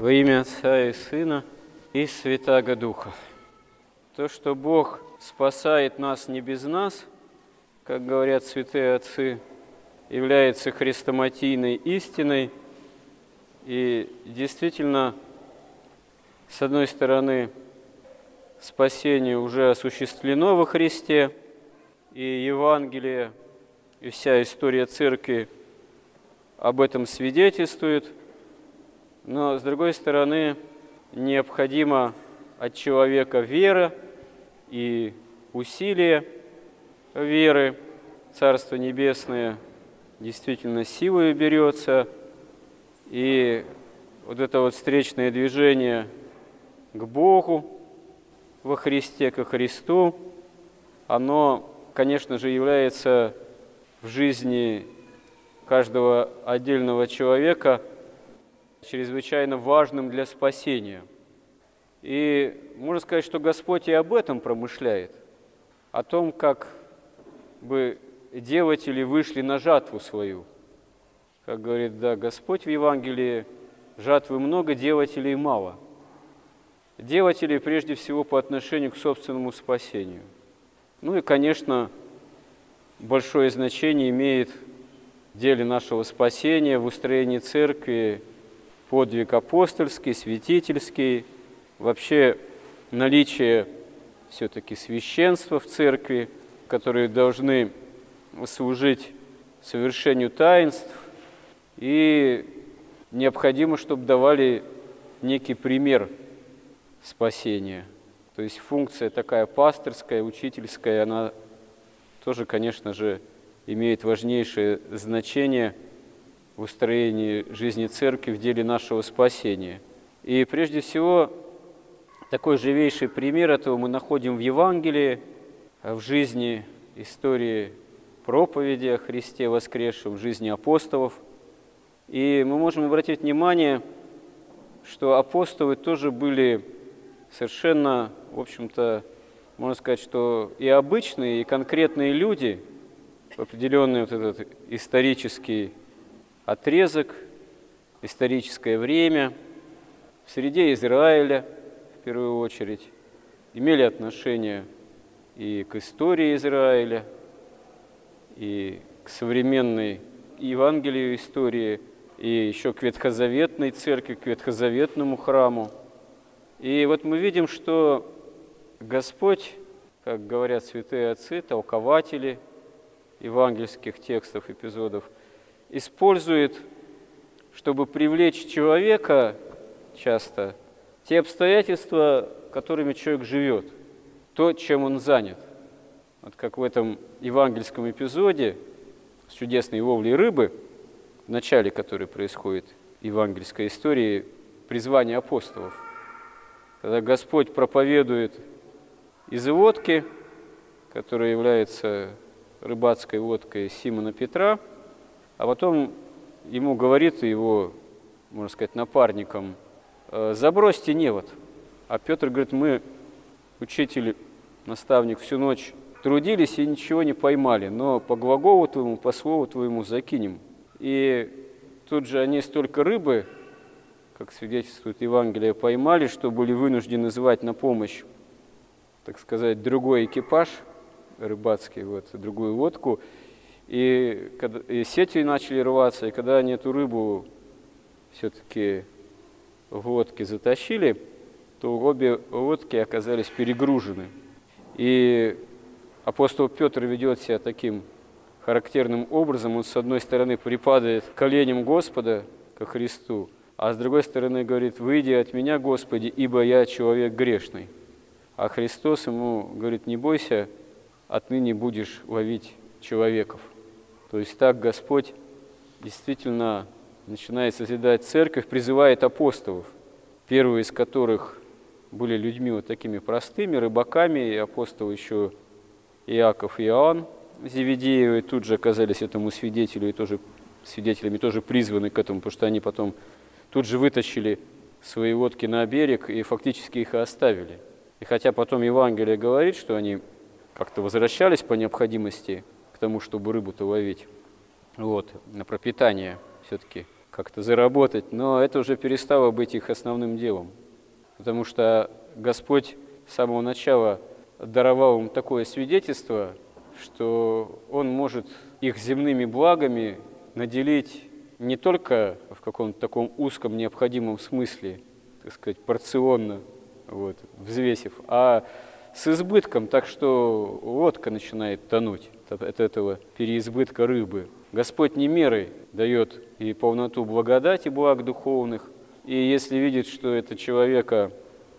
Во имя Отца и Сына и Святаго Духа. То, что Бог спасает нас не без нас, как говорят святые отцы, является хрестоматийной истиной. И действительно, с одной стороны, спасение уже осуществлено во Христе, и Евангелие, и вся история Церкви об этом свидетельствует – но, с другой стороны, необходимо от человека вера и усилие веры. Царство Небесное действительно силой берется, и вот это вот встречное движение к Богу во Христе, ко Христу, оно, конечно же, является в жизни каждого отдельного человека – чрезвычайно важным для спасения. И можно сказать, что Господь и об этом промышляет, о том, как бы делатели вышли на жатву свою. Как говорит, да, Господь в Евангелии, жатвы много, делателей мало. Делатели прежде всего по отношению к собственному спасению. Ну и, конечно, большое значение имеет в деле нашего спасения, в устроении церкви, подвиг апостольский, святительский, вообще наличие все-таки священства в церкви, которые должны служить совершению таинств, и необходимо, чтобы давали некий пример спасения. То есть функция такая пасторская, учительская, она тоже, конечно же, имеет важнейшее значение – в устроении жизни церкви в деле нашего спасения. И прежде всего, такой живейший пример этого мы находим в Евангелии, в жизни истории проповеди о Христе воскресшем, в жизни апостолов. И мы можем обратить внимание, что апостолы тоже были совершенно, в общем-то, можно сказать, что и обычные, и конкретные люди, в определенный вот этот исторический отрезок, историческое время в среде Израиля, в первую очередь, имели отношение и к истории Израиля, и к современной Евангелию истории, и еще к ветхозаветной церкви, к ветхозаветному храму. И вот мы видим, что Господь, как говорят святые отцы, толкователи евангельских текстов, эпизодов – использует, чтобы привлечь человека часто, те обстоятельства, которыми человек живет, то, чем он занят. Вот как в этом евангельском эпизоде с чудесной ловлей рыбы, в начале которой происходит евангельская история, призвание апостолов. Когда Господь проповедует из водки, которая является рыбацкой водкой Симона Петра – а потом ему говорит его, можно сказать, напарником, «Э, забросьте невод. А Петр говорит, мы, учитель, наставник, всю ночь трудились и ничего не поймали, но по глаголу твоему, по слову твоему закинем. И тут же они столько рыбы, как свидетельствует Евангелие, поймали, что были вынуждены звать на помощь, так сказать, другой экипаж рыбацкий, вот, другую лодку – и, и сети начали рваться, и когда они эту рыбу все-таки в лодке затащили, то обе лодки оказались перегружены. И апостол Петр ведет себя таким характерным образом. Он, с одной стороны, припадает коленям Господа ко Христу, а с другой стороны говорит, «Выйди от меня, Господи, ибо я человек грешный». А Христос ему говорит, не бойся, отныне будешь ловить человеков. То есть так Господь действительно начинает созидать церковь, призывает апостолов, первые из которых были людьми вот такими простыми, рыбаками, и апостол еще Иаков и Иоанн Зеведеевы тут же оказались этому свидетелю и тоже свидетелями, тоже призваны к этому, потому что они потом тут же вытащили свои лодки на берег и фактически их и оставили. И хотя потом Евангелие говорит, что они как-то возвращались по необходимости тому, чтобы рыбу-то ловить, вот, на пропитание все-таки как-то заработать, но это уже перестало быть их основным делом, потому что Господь с самого начала даровал им такое свидетельство, что Он может их земными благами наделить не только в каком-то таком узком необходимом смысле, так сказать, порционно, вот, взвесив, а с избытком, так что лодка начинает тонуть от этого переизбытка рыбы. Господь не мерой дает и полноту благодати благ духовных, и если видит, что это человека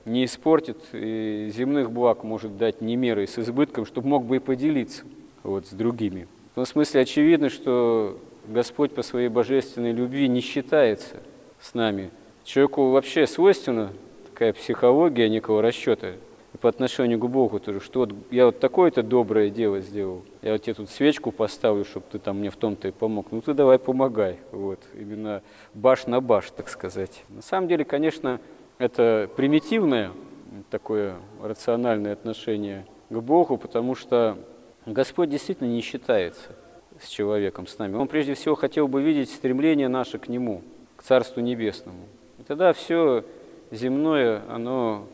не испортит, и земных благ может дать не мерой с избытком, чтобы мог бы и поделиться вот, с другими. В том смысле очевидно, что Господь по своей божественной любви не считается с нами. Человеку вообще свойственна такая психология некого расчета по отношению к Богу тоже, что вот я вот такое-то доброе дело сделал, я вот тебе тут свечку поставлю, чтобы ты там мне в том-то и помог, ну ты давай помогай, вот, именно баш на баш, так сказать. На самом деле, конечно, это примитивное такое рациональное отношение к Богу, потому что Господь действительно не считается с человеком, с нами. Он прежде всего хотел бы видеть стремление наше к Нему, к Царству Небесному. И тогда все земное, оно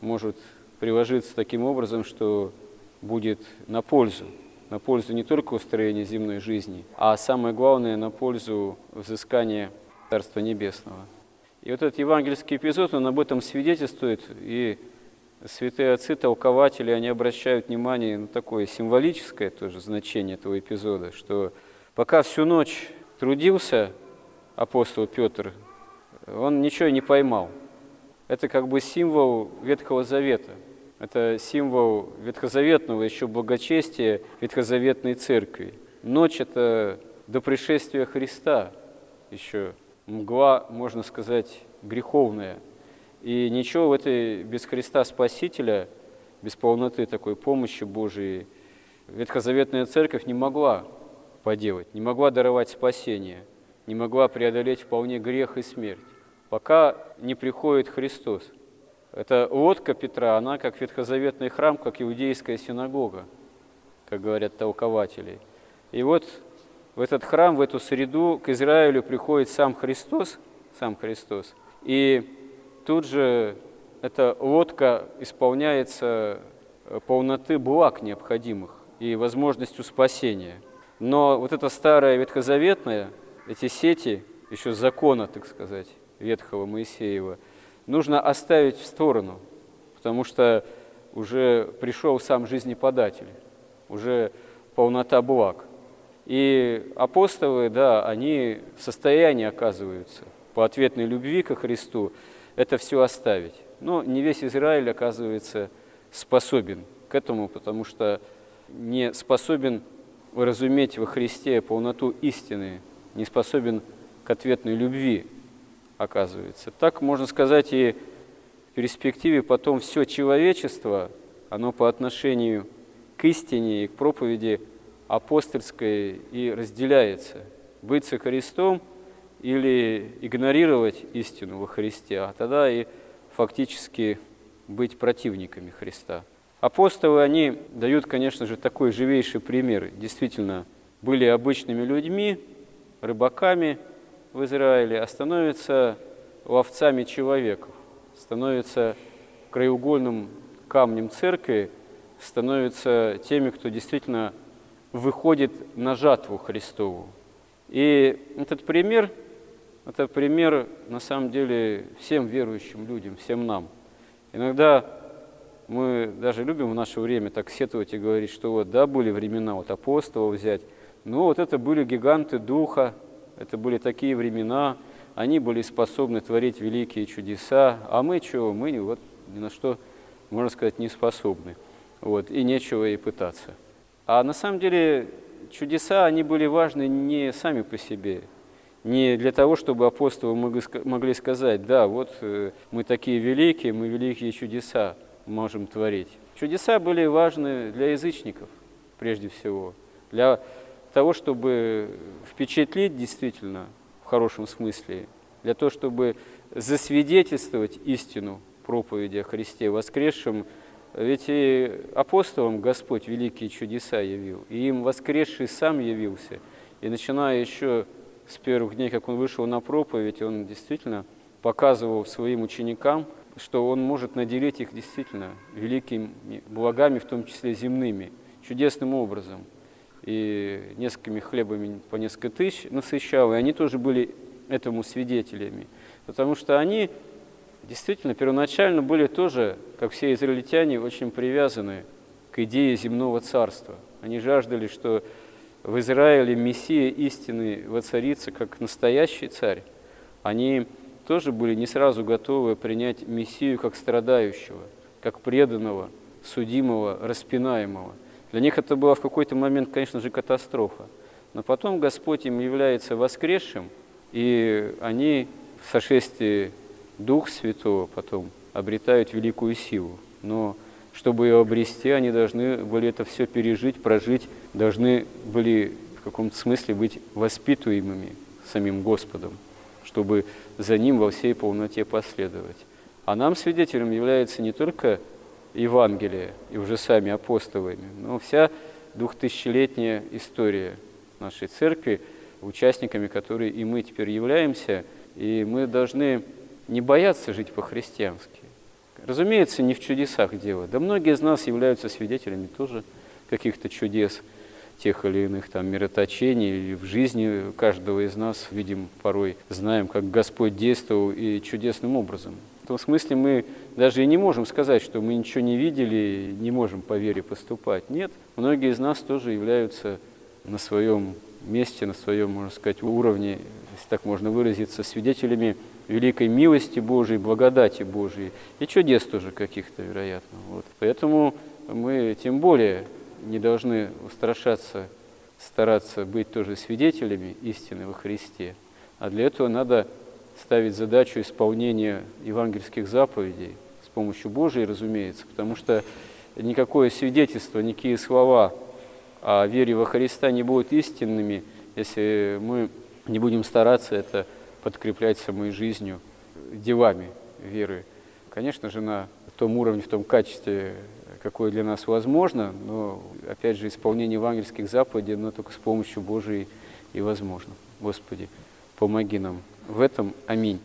может приложиться таким образом, что будет на пользу. На пользу не только устроения земной жизни, а самое главное, на пользу взыскания Царства Небесного. И вот этот евангельский эпизод, он об этом свидетельствует, и святые отцы, толкователи, они обращают внимание на такое символическое тоже значение этого эпизода, что пока всю ночь трудился апостол Петр, он ничего не поймал. Это как бы символ Ветхого Завета. Это символ ветхозаветного еще благочестия ветхозаветной церкви. Ночь – это до пришествия Христа еще мгла, можно сказать, греховная – и ничего в этой без Христа Спасителя, без полноты такой помощи Божией, Ветхозаветная Церковь не могла поделать, не могла даровать спасение, не могла преодолеть вполне грех и смерть, пока не приходит Христос. Эта лодка Петра, она как ветхозаветный храм, как иудейская синагога, как говорят толкователи. И вот в этот храм, в эту среду к Израилю приходит сам Христос, сам Христос, и тут же эта лодка исполняется э, полноты благ необходимых и возможностью спасения. Но вот это старое ветхозаветное, эти сети, еще закона, так сказать, ветхого Моисеева, нужно оставить в сторону, потому что уже пришел сам жизнеподатель, уже полнота благ. И апостолы, да, они в состоянии оказываются по ответной любви ко Христу это все оставить. Но не весь Израиль, оказывается, способен к этому, потому что не способен разуметь во Христе полноту истины, не способен к ответной любви, оказывается. Так можно сказать и в перспективе потом все человечество, оно по отношению к истине и к проповеди апостольской и разделяется. Быть со Христом – или игнорировать истину во Христе, а тогда и фактически быть противниками Христа. Апостолы, они дают, конечно же, такой живейший пример. Действительно, были обычными людьми, рыбаками в Израиле, а становятся ловцами человеков, становятся краеугольным камнем церкви, становятся теми, кто действительно выходит на жатву Христову. И этот пример – это пример, на самом деле, всем верующим людям, всем нам. Иногда мы даже любим в наше время так сетовать и говорить, что вот, да, были времена, вот апостолов взять, но вот это были гиганты духа, это были такие времена, они были способны творить великие чудеса, а мы чего, мы вот ни на что, можно сказать, не способны. Вот, и нечего и пытаться. А на самом деле чудеса, они были важны не сами по себе, не для того, чтобы апостолы могли сказать, да, вот э, мы такие великие, мы великие чудеса можем творить. Чудеса были важны для язычников, прежде всего, для того, чтобы впечатлить действительно, в хорошем смысле, для того, чтобы засвидетельствовать истину проповеди о Христе воскресшем, ведь и апостолам Господь великие чудеса явил, и им воскресший сам явился, и начиная еще с первых дней, как он вышел на проповедь, он действительно показывал своим ученикам, что он может наделить их действительно великими благами, в том числе земными, чудесным образом. И несколькими хлебами по несколько тысяч насыщал, и они тоже были этому свидетелями. Потому что они действительно первоначально были тоже, как все израильтяне, очень привязаны к идее земного царства. Они жаждали, что в Израиле Мессия истины воцарится как настоящий царь. Они тоже были не сразу готовы принять Мессию как страдающего, как преданного, судимого, распинаемого. Для них это была в какой-то момент, конечно же, катастрофа. Но потом Господь им является воскресшим, и они в сошествии Дух Святого потом обретают великую силу. Но чтобы ее обрести, они должны были это все пережить, прожить, должны были в каком-то смысле быть воспитываемыми самим Господом, чтобы за Ним во всей полноте последовать. А нам свидетелем является не только Евангелие и уже сами апостолами, но вся двухтысячелетняя история нашей церкви, участниками которой и мы теперь являемся, и мы должны не бояться жить по-христиански. Разумеется, не в чудесах дело. Да многие из нас являются свидетелями тоже каких-то чудес, тех или иных там мироточений, или в жизни каждого из нас видим порой, знаем, как Господь действовал и чудесным образом. В том смысле мы даже и не можем сказать, что мы ничего не видели, не можем по вере поступать. Нет, многие из нас тоже являются на своем месте, на своем, можно сказать, уровне, если так можно выразиться, свидетелями великой милости Божией, благодати Божией и чудес тоже каких-то, вероятно. Вот. Поэтому мы тем более не должны устрашаться, стараться быть тоже свидетелями истины во Христе. А для этого надо ставить задачу исполнения евангельских заповедей с помощью Божией, разумеется, потому что никакое свидетельство, никакие слова о вере во Христа не будут истинными, если мы не будем стараться это подкреплять самой жизнью, делами веры. Конечно же, на том уровне, в том качестве, какое для нас возможно, но, опять же, исполнение евангельских заповедей, но только с помощью Божией и возможно. Господи, помоги нам в этом. Аминь.